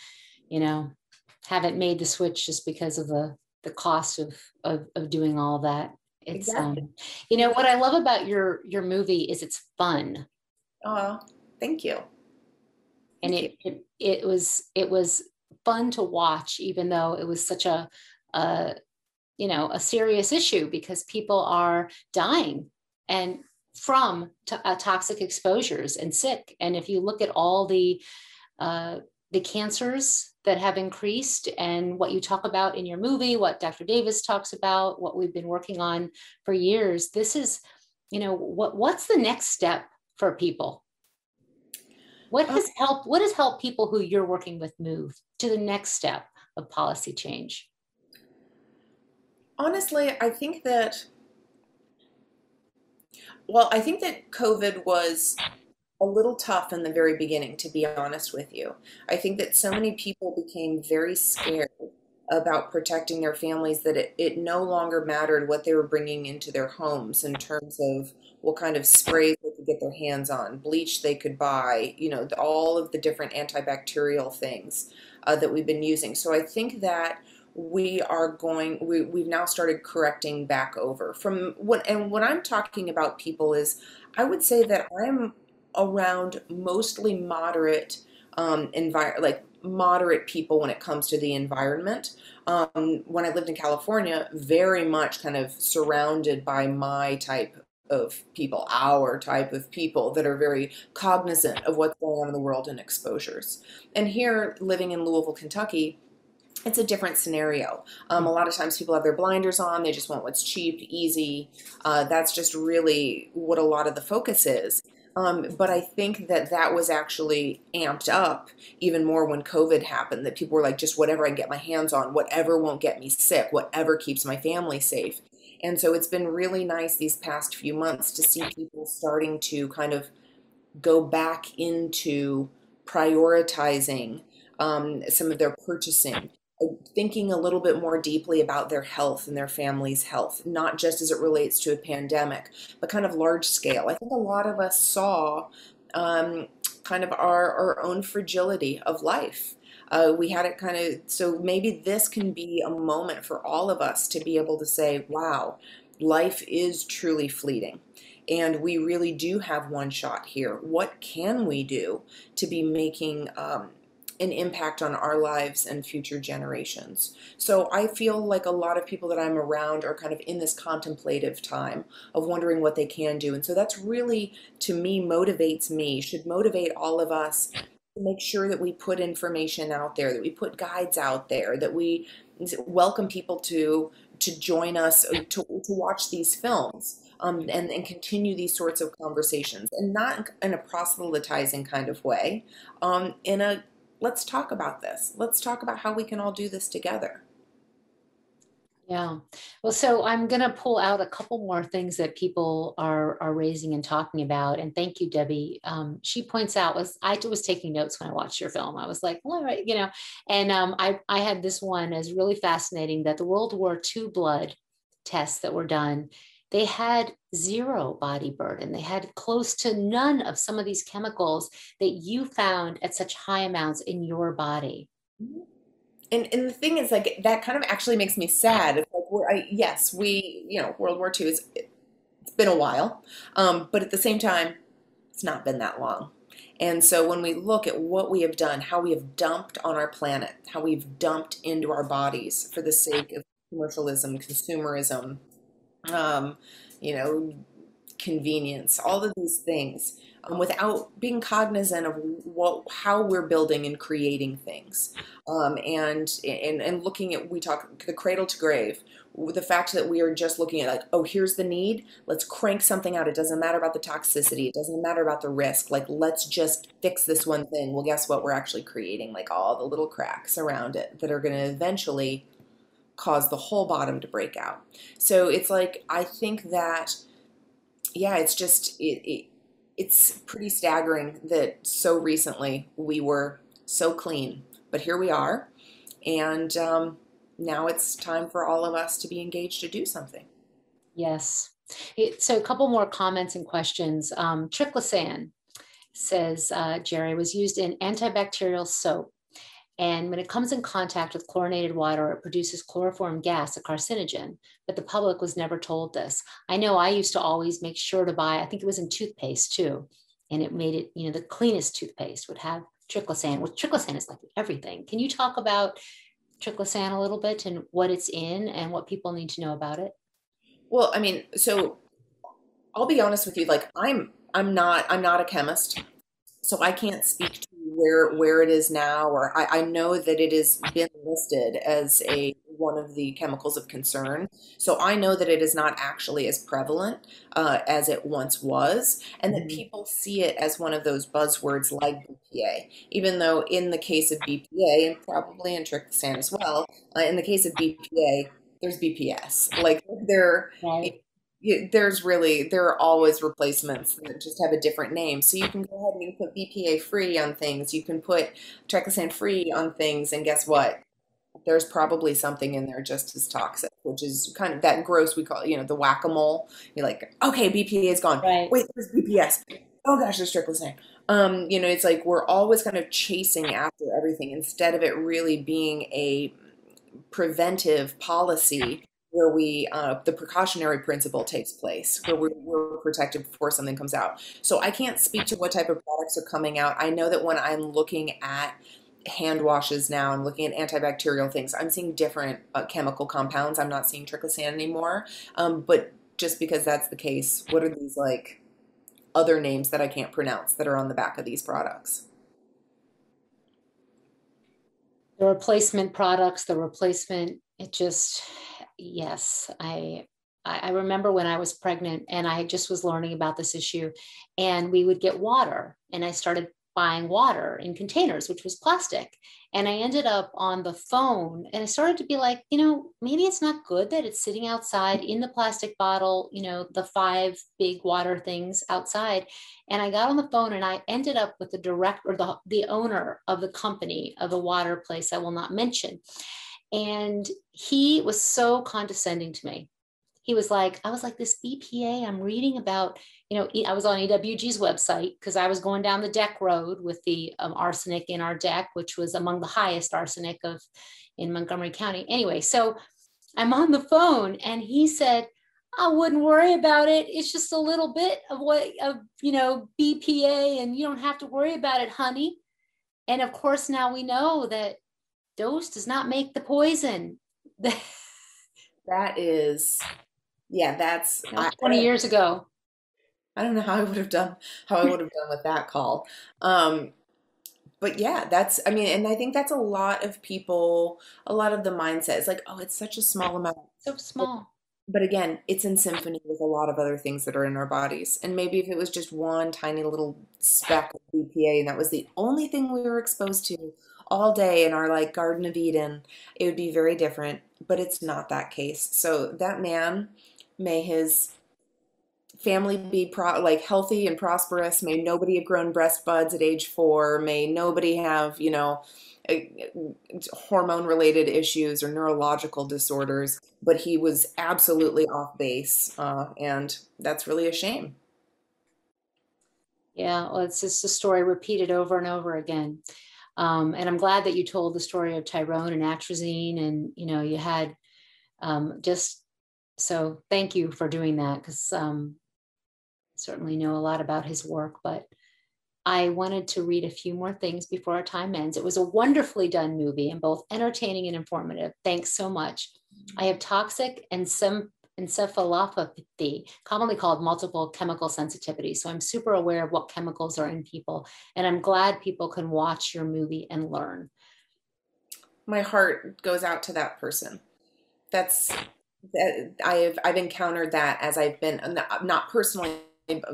you know, haven't made the switch just because of the the cost of of, of doing all that. It's exactly. um, you know what I love about your your movie is it's fun. Oh, thank you. And it, it it was it was fun to watch, even though it was such a, a you know a serious issue because people are dying and from to, uh, toxic exposures and sick. And if you look at all the uh, the cancers that have increased and what you talk about in your movie, what Dr. Davis talks about, what we've been working on for years, this is, you know, what what's the next step for people? What uh, has helped? What has helped people who you're working with move to the next step of policy change? Honestly, I think that well, I think that COVID was a little tough in the very beginning, to be honest with you. I think that so many people became very scared about protecting their families that it, it no longer mattered what they were bringing into their homes in terms of what kind of sprays they could get their hands on, bleach they could buy, you know, all of the different antibacterial things uh, that we've been using. So I think that we are going we, we've now started correcting back over from what and what i'm talking about people is i would say that i'm around mostly moderate um envir- like moderate people when it comes to the environment um, when i lived in california very much kind of surrounded by my type of people, our type of people that are very cognizant of what's going on in the world and exposures. And here, living in Louisville, Kentucky, it's a different scenario. Um, a lot of times people have their blinders on, they just want what's cheap, easy. Uh, that's just really what a lot of the focus is. Um, but I think that that was actually amped up even more when COVID happened, that people were like, just whatever I can get my hands on, whatever won't get me sick, whatever keeps my family safe. And so it's been really nice these past few months to see people starting to kind of go back into prioritizing um, some of their purchasing thinking a little bit more deeply about their health and their family's health, not just as it relates to a pandemic, but kind of large scale. I think a lot of us saw um, kind of our, our own fragility of life. Uh, we had it kind of, so maybe this can be a moment for all of us to be able to say, wow, life is truly fleeting. And we really do have one shot here. What can we do to be making um, an impact on our lives and future generations. So I feel like a lot of people that I'm around are kind of in this contemplative time of wondering what they can do. And so that's really, to me, motivates me, should motivate all of us to make sure that we put information out there, that we put guides out there, that we welcome people to to join us uh, to, to watch these films. Um, and, and continue these sorts of conversations and not in a proselytizing kind of way, um, in a let's talk about this. Let's talk about how we can all do this together. Yeah. Well, so I'm going to pull out a couple more things that people are are raising and talking about. And thank you, Debbie. Um, she points out was I was taking notes when I watched your film. I was like, well, all right, you know. And um, I I had this one as really fascinating that the World War II blood tests that were done they had zero body burden. They had close to none of some of these chemicals that you found at such high amounts in your body. And, and the thing is, like, that kind of actually makes me sad. Like, I, yes, we, you know, World War II is, it's been a while. Um, but at the same time, it's not been that long. And so when we look at what we have done, how we have dumped on our planet, how we've dumped into our bodies for the sake of commercialism, consumerism, um, you know, convenience, all of these things, um, without being cognizant of what how we're building and creating things, um, and and and looking at we talk the cradle to grave. The fact that we are just looking at like, oh, here's the need. Let's crank something out. It doesn't matter about the toxicity. It doesn't matter about the risk. Like, let's just fix this one thing. Well, guess what? We're actually creating like all the little cracks around it that are going to eventually cause the whole bottom to break out. So it's like I think that yeah, it's just it, it it's pretty staggering that so recently we were so clean, but here we are, and um, now it's time for all of us to be engaged to do something. Yes. It, so a couple more comments and questions. Um, Triclosan says, uh, Jerry, was used in antibacterial soap. And when it comes in contact with chlorinated water, it produces chloroform gas, a carcinogen. But the public was never told this. I know I used to always make sure to buy, I think it was in toothpaste too. And it made it, you know, the cleanest toothpaste would have triclosan, which triclosan is like everything. Can you talk about triclosan a little bit and what it's in and what people need to know about it? Well, I mean, so I'll be honest with you. Like, I'm I'm not I'm not a chemist, so I can't speak to where where it is now. Or I, I know that it has been listed as a one of the chemicals of concern. So I know that it is not actually as prevalent uh, as it once was, and that mm-hmm. people see it as one of those buzzwords like BPA. Even though in the case of BPA, and probably in triclosan as well, uh, in the case of BPA, there's BPS. Like there, right. There's really there are always replacements that just have a different name. So you can go ahead and you put BPA free on things. You can put triclosan free on things, and guess what? There's probably something in there just as toxic, which is kind of that gross. We call you know, the whack a mole. You're like, okay, BPA is gone. Right. Wait, there's BPS. Oh gosh, there's triclosan. Um, you know, it's like we're always kind of chasing after everything instead of it really being a preventive policy where we uh, the precautionary principle takes place where we're, we're, protected before something comes out. So i can't speak to what type of products are coming out. I know that when i'm looking at hand washes now i'm looking at antibacterial things i'm seeing different uh, chemical compounds. I'm not seeing triclosan anymore. Um, but just because that's the case what are these like other names that i can't pronounce that are on the back of these products? The replacement products, the replacement, it just, yes, I, I remember when I was pregnant and I just was learning about this issue and we would get water and I started buying water in containers, which was plastic. And I ended up on the phone and I started to be like, you know, maybe it's not good that it's sitting outside in the plastic bottle, you know, the five big water things outside. And I got on the phone and I ended up with the director, the, the owner of the company of the water place I will not mention. And he was so condescending to me he was like, I was like, this BPA, I'm reading about, you know, I was on EWG's website because I was going down the deck road with the um, arsenic in our deck, which was among the highest arsenic of in Montgomery County. Anyway, so I'm on the phone and he said, I wouldn't worry about it. It's just a little bit of what of you know BPA, and you don't have to worry about it, honey. And of course, now we know that dose does not make the poison. that is yeah, that's I, 20 I, years ago. I don't know how I would have done how I would have done with that call. Um, but yeah, that's I mean, and I think that's a lot of people, a lot of the mindset is like, oh, it's such a small amount. So small. But, but again, it's in symphony with a lot of other things that are in our bodies. And maybe if it was just one tiny little speck of BPA and that was the only thing we were exposed to all day in our like Garden of Eden, it would be very different. But it's not that case. So that man May his family be pro- like healthy and prosperous. May nobody have grown breast buds at age four. May nobody have, you know, hormone related issues or neurological disorders. But he was absolutely off base. Uh, and that's really a shame. Yeah, well, it's just a story repeated over and over again. Um, and I'm glad that you told the story of Tyrone and atrazine, and you know, you had um, just so thank you for doing that because um, certainly know a lot about his work, but I wanted to read a few more things before our time ends. It was a wonderfully done movie and both entertaining and informative. Thanks so much. I have toxic and some encephalopathy, commonly called multiple chemical sensitivity. So I'm super aware of what chemicals are in people, and I'm glad people can watch your movie and learn. My heart goes out to that person. That's that I've I've encountered that as I've been not personally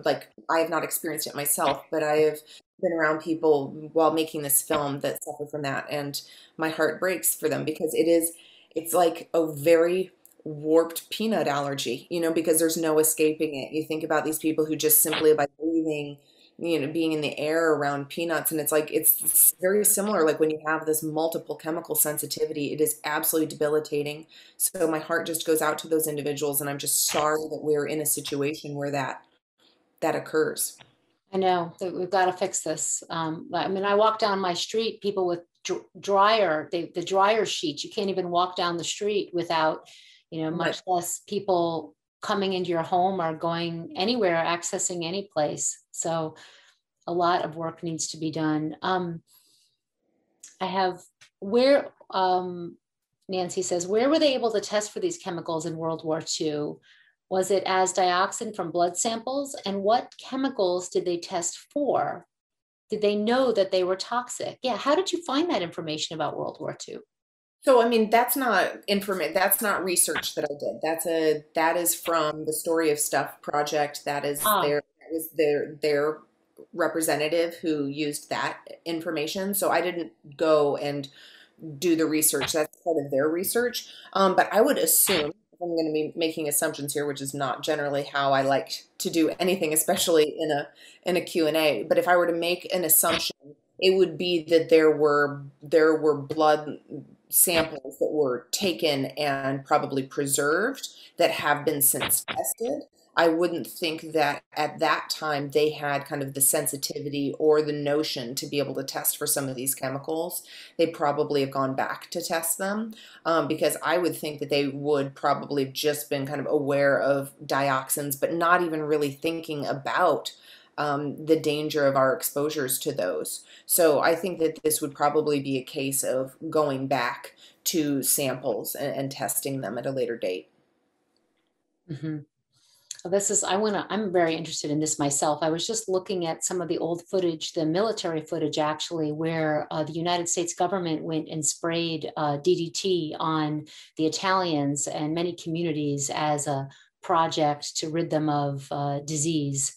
like I have not experienced it myself, but I have been around people while making this film that suffer from that, and my heart breaks for them because it is it's like a very warped peanut allergy, you know, because there's no escaping it. You think about these people who just simply by breathing you know being in the air around peanuts and it's like it's, very similar like when you have this multiple chemical sensitivity it is absolutely debilitating so my heart just goes out to those individuals and i'm just sorry that we're in a situation where that that occurs I know that we've got to fix this. Um, I mean, I walk down my street, people with dryer, they, the dryer sheets, you can't even walk down the street without, you know, much less people coming into your home or going anywhere, accessing any place. So a lot of work needs to be done. Um, I have where um, Nancy says, where were they able to test for these chemicals in World War II? Was it as dioxin from blood samples? And what chemicals did they test for? Did they know that they were toxic? Yeah. How did you find that information about World War II? So I mean that's not information that's not research that I did. That's a that is from the Story of Stuff project. That is ah. their that was their their representative who used that information. So I didn't go and do the research. That's part of their research. Um, but I would assume I'm going to be making assumptions here, which is not generally how I like to do anything, especially in a in a Q&A. But if I were to make an assumption, it would be that there were there were blood samples that were taken and probably preserved that have been since tested. I wouldn't think that at that time they had kind of the sensitivity or the notion to be able to test for some of these chemicals. They probably have gone back to test them um, because I would think that they would probably have just been kind of aware of dioxins, but not even really thinking about um, the danger of our exposures to those. So I think that this would probably be a case of going back to samples and, and testing them at a later date. Mm-hmm. Well, this is I want to. I'm very interested in this myself. I was just looking at some of the old footage, the military footage, actually, where uh, the United States government went and sprayed uh, DDT on the Italians and many communities as a project to rid them of uh, disease.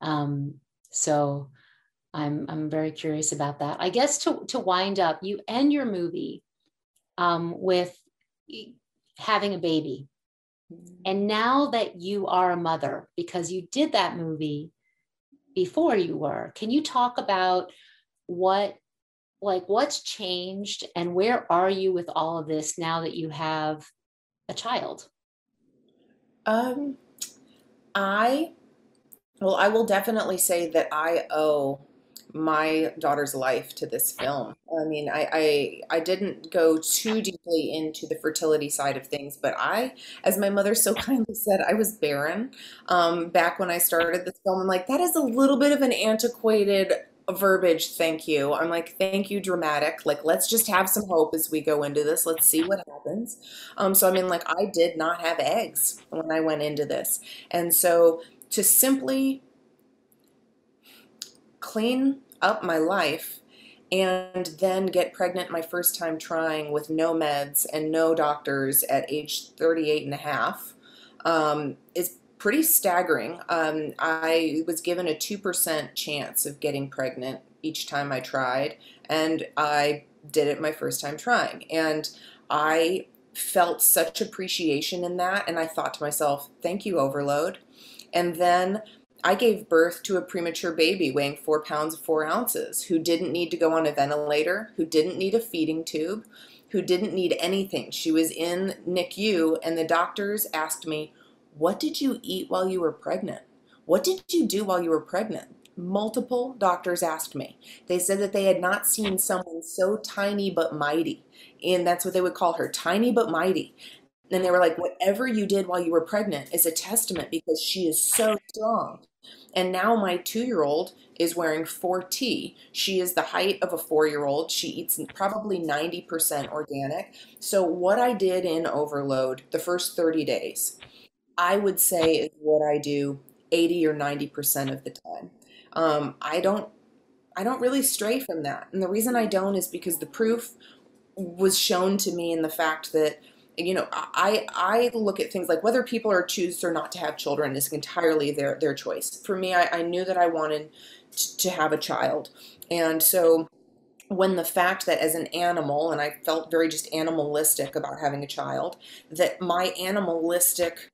Um, so I'm, I'm very curious about that. I guess to, to wind up, you end your movie um, with having a baby. And now that you are a mother, because you did that movie before you were, can you talk about what, like, what's changed and where are you with all of this now that you have a child? Um, I well, I will definitely say that I owe my daughter's life to this film. I mean, I, I I didn't go too deeply into the fertility side of things, but I, as my mother so kindly said, I was barren um, back when I started this film. I'm like, that is a little bit of an antiquated verbiage. Thank you. I'm like, thank you, dramatic. Like, let's just have some hope as we go into this. Let's see what happens. Um, so I mean, like, I did not have eggs when I went into this, and so to simply clean up my life and then get pregnant my first time trying with no meds and no doctors at age 38 and a half um, is pretty staggering. Um, I was given a 2% chance of getting pregnant each time I tried, and I did it my first time trying. And I felt such appreciation in that, and I thought to myself, thank you, overload. And then I gave birth to a premature baby weighing four pounds four ounces who didn't need to go on a ventilator, who didn't need a feeding tube, who didn't need anything. She was in NICU, and the doctors asked me, What did you eat while you were pregnant? What did you do while you were pregnant? Multiple doctors asked me. They said that they had not seen someone so tiny but mighty. And that's what they would call her tiny but mighty. And they were like, whatever you did while you were pregnant is a testament because she is so strong. And now my two year old is wearing 4T. She is the height of a four year old. She eats probably 90% organic. So, what I did in Overload the first 30 days, I would say is what I do 80 or 90% of the time. Um, I don't. I don't really stray from that. And the reason I don't is because the proof was shown to me in the fact that you know i i look at things like whether people are choose or not to have children is entirely their their choice. For me i, I knew that i wanted t- to have a child. And so when the fact that as an animal and i felt very just animalistic about having a child that my animalistic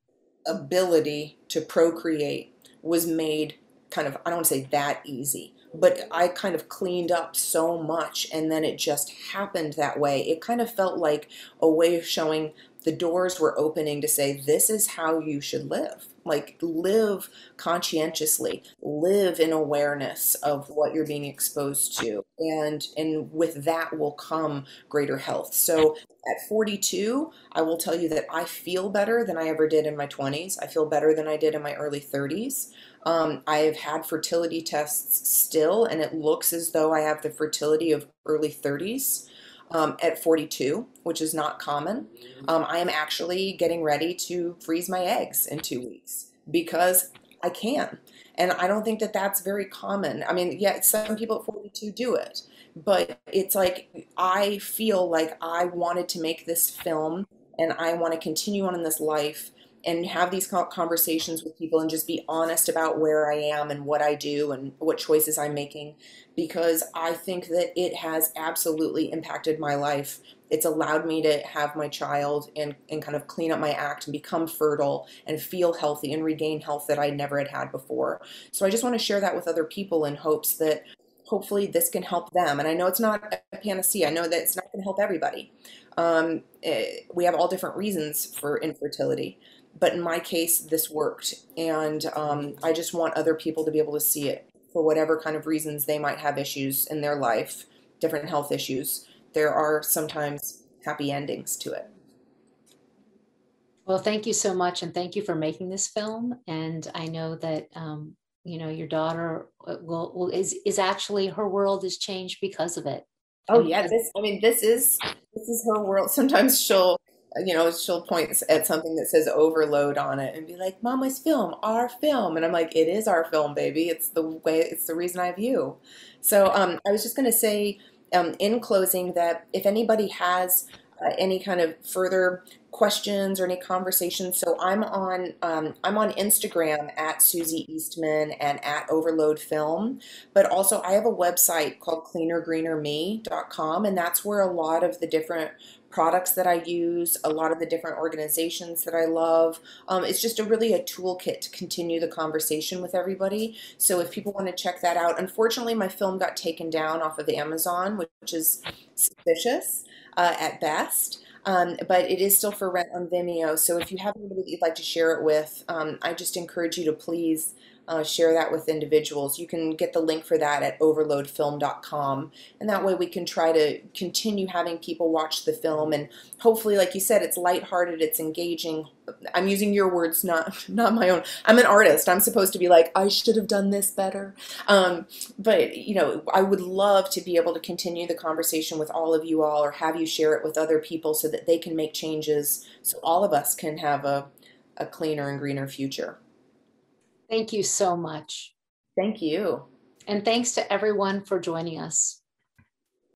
ability to procreate was made kind of, I don't want to say that easy, but I kind of cleaned up so much and then it just happened that way. It kind of felt like a way of showing the doors were opening to say, this is how you should live. Like, live conscientiously, live in awareness of what you're being exposed to. And, and with that will come greater health. So at 42, I will tell you that I feel better than I ever did in my 20s. I feel better than I did in my early 30s. Um, I've had fertility tests still, and it looks as though I have the fertility of early 30s um, at 42, which is not common. Um, I am actually getting ready to freeze my eggs in two weeks because I can. And I don't think that that's very common. I mean, yeah, some people at 42 do it, but it's like I feel like I wanted to make this film and I want to continue on in this life and have these conversations with people and just be honest about where I am and what I do and what choices I'm making because I think that it has absolutely impacted my life. It's allowed me to have my child and, and kind of clean up my act and become fertile and feel healthy and regain health that I never had had before. So I just want to share that with other people in hopes that hopefully this can help them. And I know it's not a panacea. I know that it's not going to help everybody. Um, it, eh, we have all different reasons for infertility but in my case, this worked. And um, I just want other people to be able to see it for whatever kind of reasons they might have issues in their life, different health issues. There are sometimes happy endings to it. Well, thank you so much. And thank you for making this film. And I know that, um, you know, your daughter uh, will, will is, is actually her world is changed because of it. Oh yeah, this I mean this is this is her world. Sometimes she'll you know, she'll point at something that says overload on it and be like, Mama's film, our film. And I'm like, it is our film, baby. It's the way, it's the reason I you. So um, I was just going to say um, in closing that if anybody has uh, any kind of further questions or any conversations. So I'm on um, I'm on Instagram at Soozie Eastman and at Overload Film, but also I have a website called cleanergreenerme.com, and that's where a lot of the different products that I use, a lot of the different organizations that I love. Um, it's just a really a toolkit to continue the conversation with everybody. So if people want to check that out, unfortunately my film got taken down off of Amazon, which is suspicious uh, at best. Um, but it is still for rent on Vimeo. So if you have anybody that you'd like to share it with, um, I just encourage you to please uh, share that with individuals. You can get the link for that at overloadfilm.com. And that way we can try to continue having people watch the film. And hopefully, like you said, it's lighthearted, it's engaging. I'm using your words, not not my own. I'm an artist. I'm supposed to be like, I should have done this better. Um, but, you know, I would love to be able to continue the conversation with all of you all or have you share it with other people so that they can make changes so all of us can have a, a cleaner and greener future. Thank you so much. Thank you. And thanks to everyone for joining us.